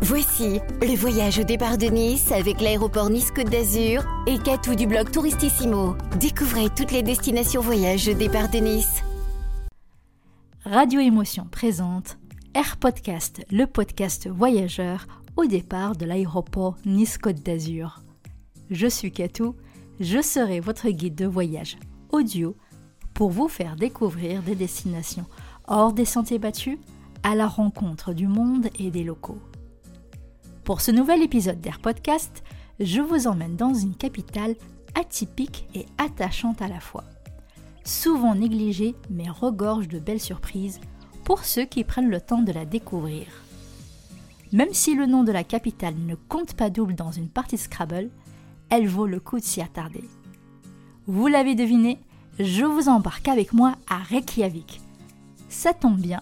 Voici le voyage au départ de Nice avec l'aéroport Nice-Côte d'Azur et Catou du blog Touristissimo. Découvrez toutes les destinations voyage au départ de Nice. Radio Émotion présente Air Podcast, le podcast voyageur au départ de l'aéroport Nice-Côte d'Azur. Je suis Catou, je serai votre guide de voyage audio pour vous faire découvrir des destinations hors des sentiers battus à la rencontre du monde et des locaux. Pour ce nouvel épisode d'Air Podcast, je vous emmène dans une capitale atypique et attachante à la fois. Souvent négligée mais regorge de belles surprises pour ceux qui prennent le temps de la découvrir. Même si le nom de la capitale ne compte pas double dans une partie Scrabble, elle vaut le coup de s'y attarder. Vous l'avez deviné, je vous embarque avec moi à Reykjavik. Ça tombe bien,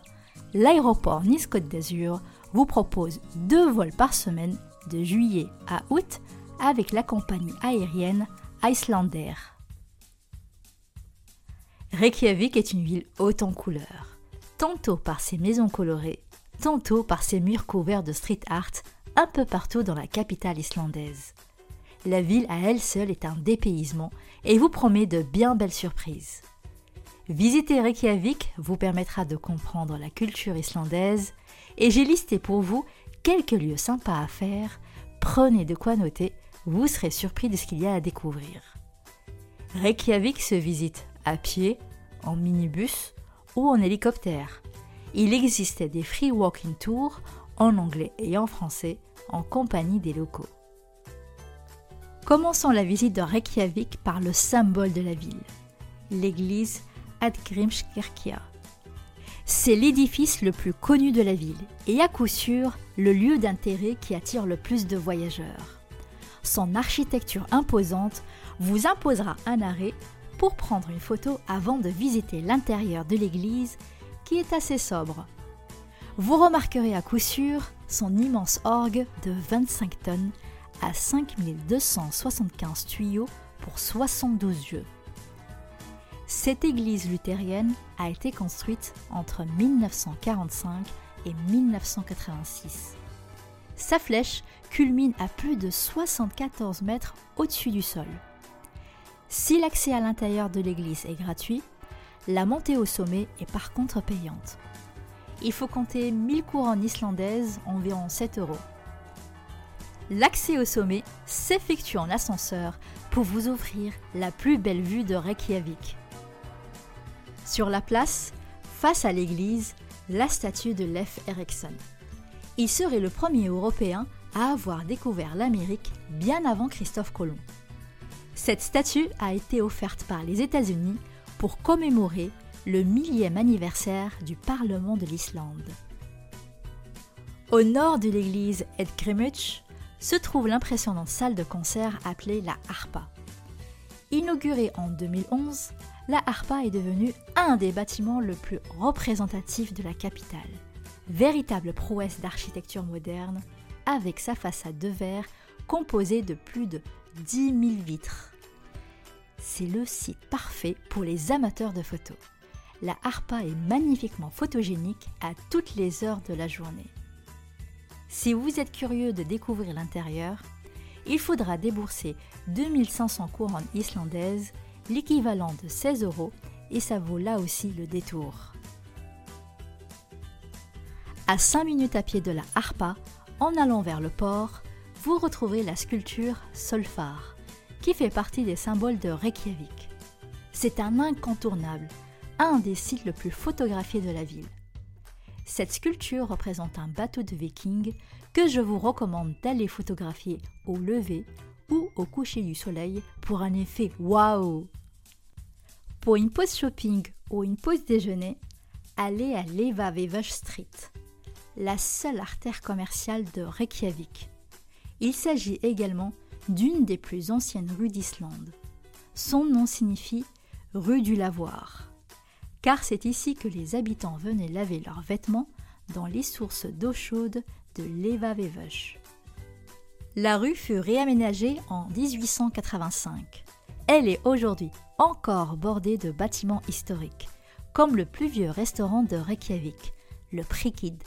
l'aéroport Nice-Côte d'Azur vous propose deux vols par semaine de juillet à août avec la compagnie aérienne Icelandair. Reykjavik est une ville haute en couleurs, tantôt par ses maisons colorées, tantôt par ses murs couverts de street art un peu partout dans la capitale islandaise. La ville à elle seule est un dépaysement et vous promet de bien belles surprises. Visiter Reykjavik vous permettra de comprendre la culture islandaise et j'ai listé pour vous quelques lieux sympas à faire. Prenez de quoi noter, vous serez surpris de ce qu'il y a à découvrir. Reykjavik se visite à pied, en minibus ou en hélicoptère. Il existe des free walking tours en anglais et en français en compagnie des locaux. Commençons la visite de Reykjavik par le symbole de la ville, l'église Adgrimskirkja. C'est l'édifice le plus connu de la ville et à coup sûr le lieu d'intérêt qui attire le plus de voyageurs. Son architecture imposante vous imposera un arrêt pour prendre une photo avant de visiter l'intérieur de l'église qui est assez sobre. Vous remarquerez à coup sûr son immense orgue de 25 tonnes à 5275 tuyaux pour 72 yeux. Cette église luthérienne a été construite entre 1945 et 1986. Sa flèche culmine à plus de 74 mètres au-dessus du sol. Si l'accès à l'intérieur de l'église est gratuit, la montée au sommet est par contre payante. Il faut compter 1000 couronnes islandaises, environ 7 euros. L'accès au sommet s'effectue en ascenseur pour vous offrir la plus belle vue de Reykjavik. Sur la place, face à l'église, la statue de Leif Erikson. Il serait le premier Européen à avoir découvert l'Amérique bien avant Christophe Colomb. Cette statue a été offerte par les États-Unis pour commémorer le millième anniversaire du Parlement de l'Islande. Au nord de l'église Edgrimutch se trouve l'impressionnante salle de concert appelée la Harpa. Inaugurée en 2011, la Harpa est devenue un des bâtiments le plus représentatifs de la capitale. Véritable prouesse d'architecture moderne, avec sa façade de verre composée de plus de 10 000 vitres. C'est le site parfait pour les amateurs de photos. La Harpa est magnifiquement photogénique à toutes les heures de la journée. Si vous êtes curieux de découvrir l'intérieur, il faudra débourser 2500 couronnes islandaises l'équivalent de 16 euros et ça vaut là aussi le détour. À 5 minutes à pied de la Harpa, en allant vers le port, vous retrouverez la sculpture Solfar, qui fait partie des symboles de Reykjavik. C'est un incontournable, un des sites le plus photographiés de la ville. Cette sculpture représente un bateau de viking que je vous recommande d'aller photographier au lever ou au coucher du soleil pour un effet waouh pour une pause shopping ou une pause déjeuner, allez à Levavevush Street, la seule artère commerciale de Reykjavik. Il s'agit également d'une des plus anciennes rues d'Islande. Son nom signifie rue du lavoir, car c'est ici que les habitants venaient laver leurs vêtements dans les sources d'eau chaude de Levavevush. La rue fut réaménagée en 1885. Elle est aujourd'hui encore bordée de bâtiments historiques, comme le plus vieux restaurant de Reykjavik, le Prikid,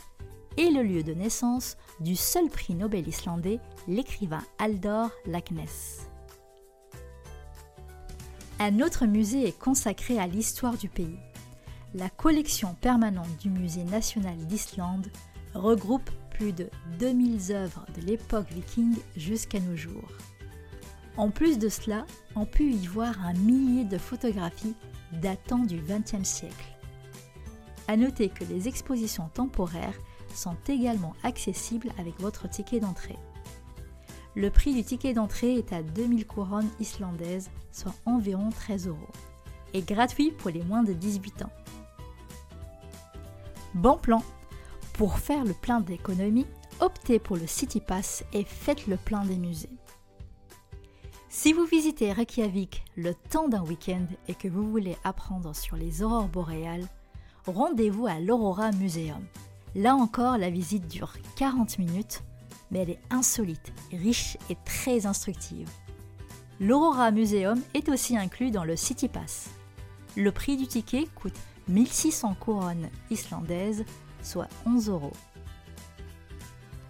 et le lieu de naissance du seul prix Nobel islandais, l'écrivain Aldor Lacknes. Un autre musée est consacré à l'histoire du pays. La collection permanente du Musée national d'Islande regroupe plus de 2000 œuvres de l'époque viking jusqu'à nos jours. En plus de cela, on peut y voir un millier de photographies datant du XXe siècle. A noter que les expositions temporaires sont également accessibles avec votre ticket d'entrée. Le prix du ticket d'entrée est à 2000 couronnes islandaises, soit environ 13 euros, et gratuit pour les moins de 18 ans. Bon plan Pour faire le plein d'économie, optez pour le City Pass et faites le plein des musées. Si vous visitez Reykjavik le temps d'un week-end et que vous voulez apprendre sur les aurores boréales, rendez-vous à l'Aurora Museum. Là encore, la visite dure 40 minutes mais elle est insolite, riche et très instructive. L'Aurora Museum est aussi inclus dans le City Pass. Le prix du ticket coûte 1600 couronnes islandaises, soit 11 euros.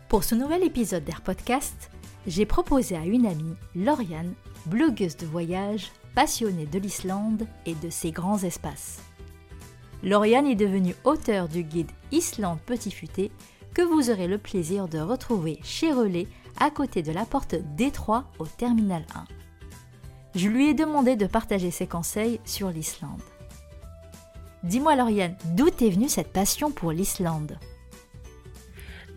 Pour ce nouvel épisode d'Air Podcast, j'ai proposé à une amie, Lauriane, blogueuse de voyage, passionnée de l'Islande et de ses grands espaces. Lauriane est devenue auteure du guide Islande Petit Futé que vous aurez le plaisir de retrouver chez Relais à côté de la porte Détroit au terminal 1. Je lui ai demandé de partager ses conseils sur l'Islande. Dis-moi Lauriane, d'où est venue cette passion pour l'Islande?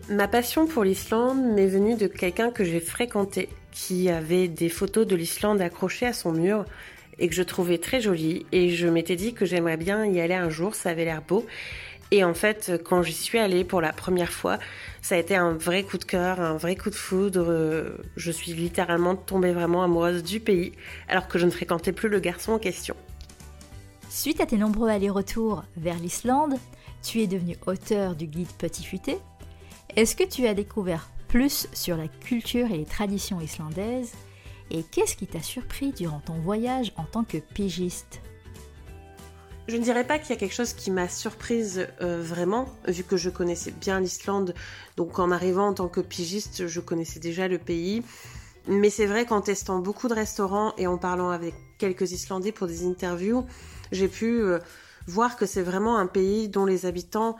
Ma passion pour l'Islande m'est venue de quelqu'un que j'ai fréquenté, qui avait des photos de l'Islande accrochées à son mur et que je trouvais très jolies et je m'étais dit que j'aimerais bien y aller un jour, ça avait l'air beau et en fait, quand j'y suis allée pour la première fois, ça a été un vrai coup de cœur, un vrai coup de foudre. Je suis littéralement tombée vraiment amoureuse du pays, alors que je ne fréquentais plus le garçon en question. Suite à tes nombreux allers-retours vers l'Islande, tu es devenu auteur du guide Petit Futé. Est-ce que tu as découvert plus sur la culture et les traditions islandaises Et qu'est-ce qui t'a surpris durant ton voyage en tant que pigiste? Je ne dirais pas qu'il y a quelque chose qui m'a surprise euh, vraiment, vu que je connaissais bien l'Islande. Donc en arrivant en tant que pigiste, je connaissais déjà le pays. Mais c'est vrai qu'en testant beaucoup de restaurants et en parlant avec quelques Islandais pour des interviews, j'ai pu euh, voir que c'est vraiment un pays dont les habitants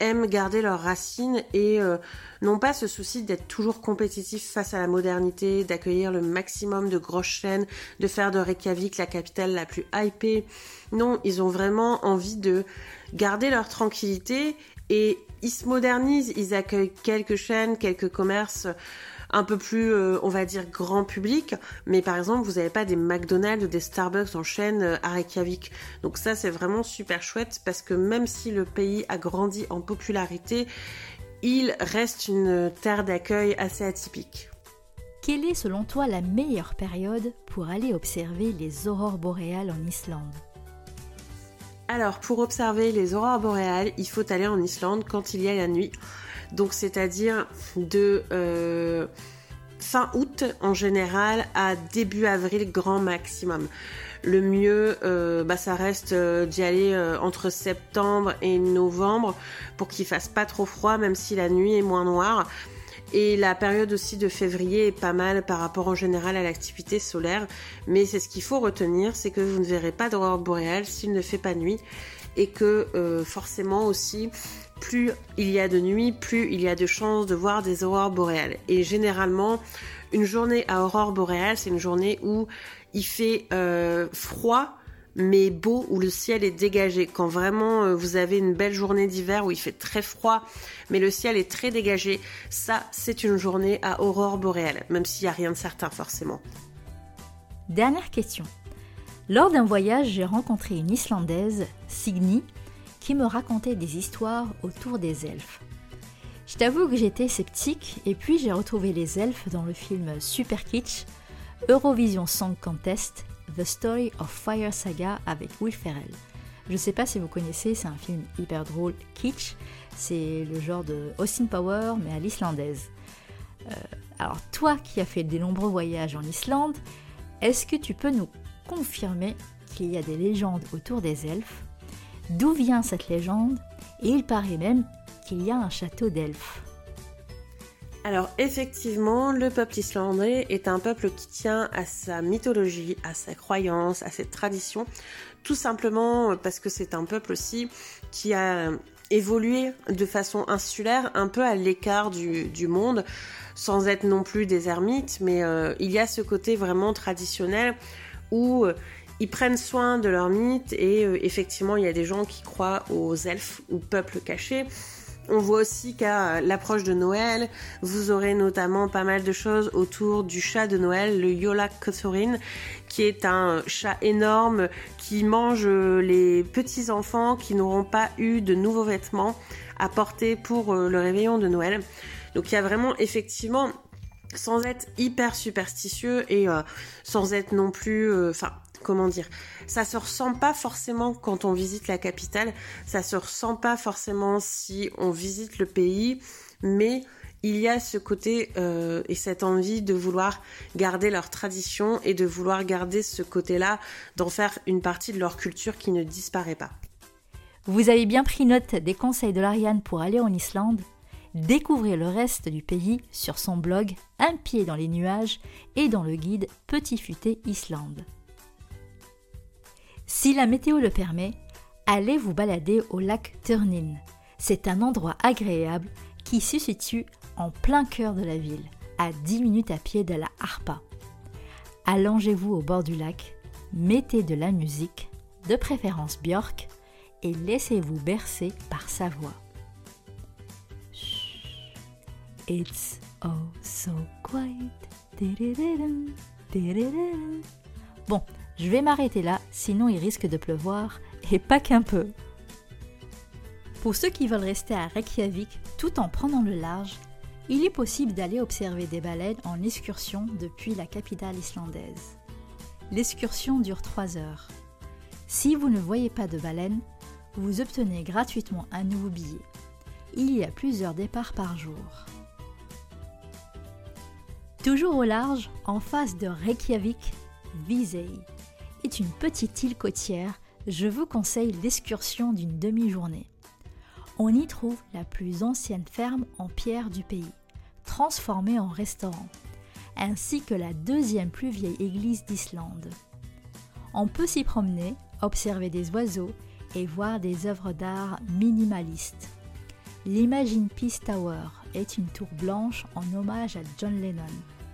aiment garder leurs racines et euh, n'ont pas ce souci d'être toujours compétitifs face à la modernité, d'accueillir le maximum de grosses chaînes, de faire de Reykjavik la capitale la plus hypée. Non, ils ont vraiment envie de garder leur tranquillité et ils se modernisent, ils accueillent quelques chaînes, quelques commerces un peu plus, euh, on va dire, grand public. Mais par exemple, vous n'avez pas des McDonald's ou des Starbucks en chaîne euh, à Reykjavik. Donc ça, c'est vraiment super chouette parce que même si le pays a grandi en popularité, il reste une terre d'accueil assez atypique. Quelle est selon toi la meilleure période pour aller observer les aurores boréales en Islande? Alors, pour observer les aurores boréales, il faut aller en Islande quand il y a la nuit. Donc, c'est-à-dire de euh, fin août en général à début avril grand maximum. Le mieux, euh, bah, ça reste euh, d'y aller entre septembre et novembre pour qu'il fasse pas trop froid, même si la nuit est moins noire. Et la période aussi de février est pas mal par rapport en général à l'activité solaire. Mais c'est ce qu'il faut retenir, c'est que vous ne verrez pas d'aurore boréale s'il ne fait pas nuit. Et que euh, forcément aussi, plus il y a de nuit, plus il y a de chances de voir des aurores boréales. Et généralement, une journée à aurore boréale, c'est une journée où il fait euh, froid mais beau où le ciel est dégagé. Quand vraiment euh, vous avez une belle journée d'hiver où il fait très froid, mais le ciel est très dégagé, ça c'est une journée à aurore boréale, même s'il n'y a rien de certain forcément. Dernière question. Lors d'un voyage, j'ai rencontré une Islandaise, Signy, qui me racontait des histoires autour des elfes. Je t'avoue que j'étais sceptique et puis j'ai retrouvé les elfes dans le film Super Kitsch, Eurovision Song Contest The Story of Fire Saga avec Will Ferrell. Je ne sais pas si vous connaissez, c'est un film hyper drôle, kitsch. C'est le genre de Austin Power, mais à l'islandaise. Euh, alors, toi qui as fait de nombreux voyages en Islande, est-ce que tu peux nous confirmer qu'il y a des légendes autour des elfes D'où vient cette légende? Et il paraît même qu'il y a un château d'elfes. Alors effectivement, le peuple islandais est un peuple qui tient à sa mythologie, à sa croyance, à ses traditions, tout simplement parce que c'est un peuple aussi qui a évolué de façon insulaire, un peu à l'écart du, monde, sans être non plus des ermites, mais euh, il y a ce côté vraiment traditionnel où euh, ils prennent soin de leur mythe et euh, effectivement il y a des gens qui croient aux elfes ou peuples cachés. On voit aussi qu'à l'approche de Noël, vous aurez notamment pas mal de choses autour du chat de Noël, le Yola Kothorin, qui est un chat énorme qui mange les petits enfants qui n'auront pas eu de nouveaux vêtements à porter pour euh, le réveillon de Noël. Donc il y a vraiment effectivement sans être hyper superstitieux et euh, sans être non plus euh, enfin comment dire, ça se ressent pas forcément quand on visite la capitale, ça se ressent pas forcément si on visite le pays, mais il y a ce côté euh, et cette envie de vouloir garder leur tradition et de vouloir garder ce côté-là, d'en faire une partie de leur culture qui ne disparaît pas. Vous avez bien pris note des conseils de l'Ariane pour aller en Islande Découvrez le reste du pays sur son blog Un pied dans les nuages et dans le guide Petit Futé Islande. Si la météo le permet, allez vous balader au lac Turnin. C'est un endroit agréable qui se situe en plein cœur de la ville, à 10 minutes à pied de la Harpa. Allongez-vous au bord du lac, mettez de la musique, de préférence Björk, et laissez-vous bercer par sa voix. It's oh so quiet. Bon, je vais m'arrêter là, sinon il risque de pleuvoir, et pas qu'un peu. Pour ceux qui veulent rester à Reykjavik tout en prenant le large, il est possible d'aller observer des baleines en excursion depuis la capitale islandaise. L'excursion dure 3 heures. Si vous ne voyez pas de baleines, vous obtenez gratuitement un nouveau billet. Il y a plusieurs départs par jour. Toujours au large, en face de Reykjavik, Visey une petite île côtière, je vous conseille l'excursion d'une demi-journée. On y trouve la plus ancienne ferme en pierre du pays, transformée en restaurant, ainsi que la deuxième plus vieille église d'Islande. On peut s'y promener, observer des oiseaux et voir des œuvres d'art minimalistes. L'Imagine Peace Tower est une tour blanche en hommage à John Lennon,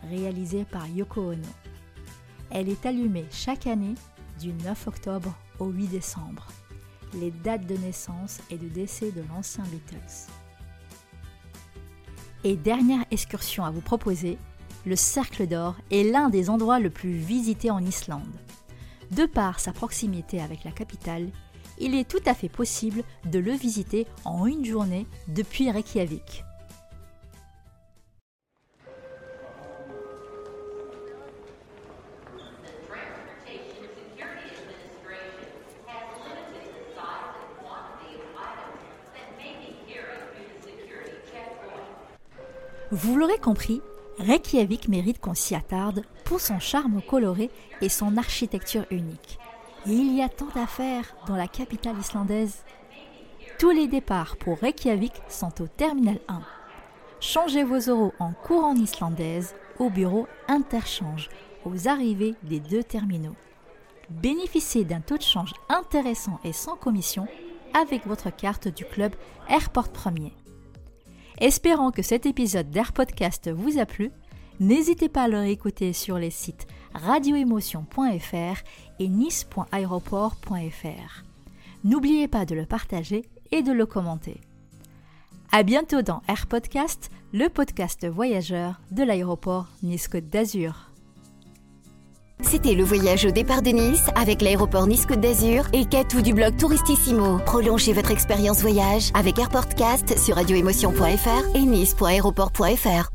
réalisée par Yoko Ono. Elle est allumée chaque année du 9 octobre au 8 décembre, les dates de naissance et de décès de l'ancien Beatles. Et dernière excursion à vous proposer, le Cercle d'Or est l'un des endroits le plus visités en Islande. De par sa proximité avec la capitale, il est tout à fait possible de le visiter en une journée depuis Reykjavik. Vous l'aurez compris, Reykjavik mérite qu'on s'y attarde pour son charme coloré et son architecture unique. Il y a tant à faire dans la capitale islandaise. Tous les départs pour Reykjavik sont au terminal 1. Changez vos euros en couronne islandaise au bureau interchange aux arrivées des deux terminaux. Bénéficiez d'un taux de change intéressant et sans commission avec votre carte du club Airport Premier. Espérant que cet épisode d'Air Podcast vous a plu, n'hésitez pas à le réécouter sur les sites radioémotion.fr et nice.aéroport.fr. N'oubliez pas de le partager et de le commenter. À bientôt dans Air Podcast, le podcast voyageur de l'aéroport Nice-Côte d'Azur. C'était le voyage au départ de Nice avec l'aéroport Nice-Côte d'Azur et Catou du blog Touristissimo. Prolongez votre expérience voyage avec AirPortcast sur radioémotion.fr et nice.aéroport.fr.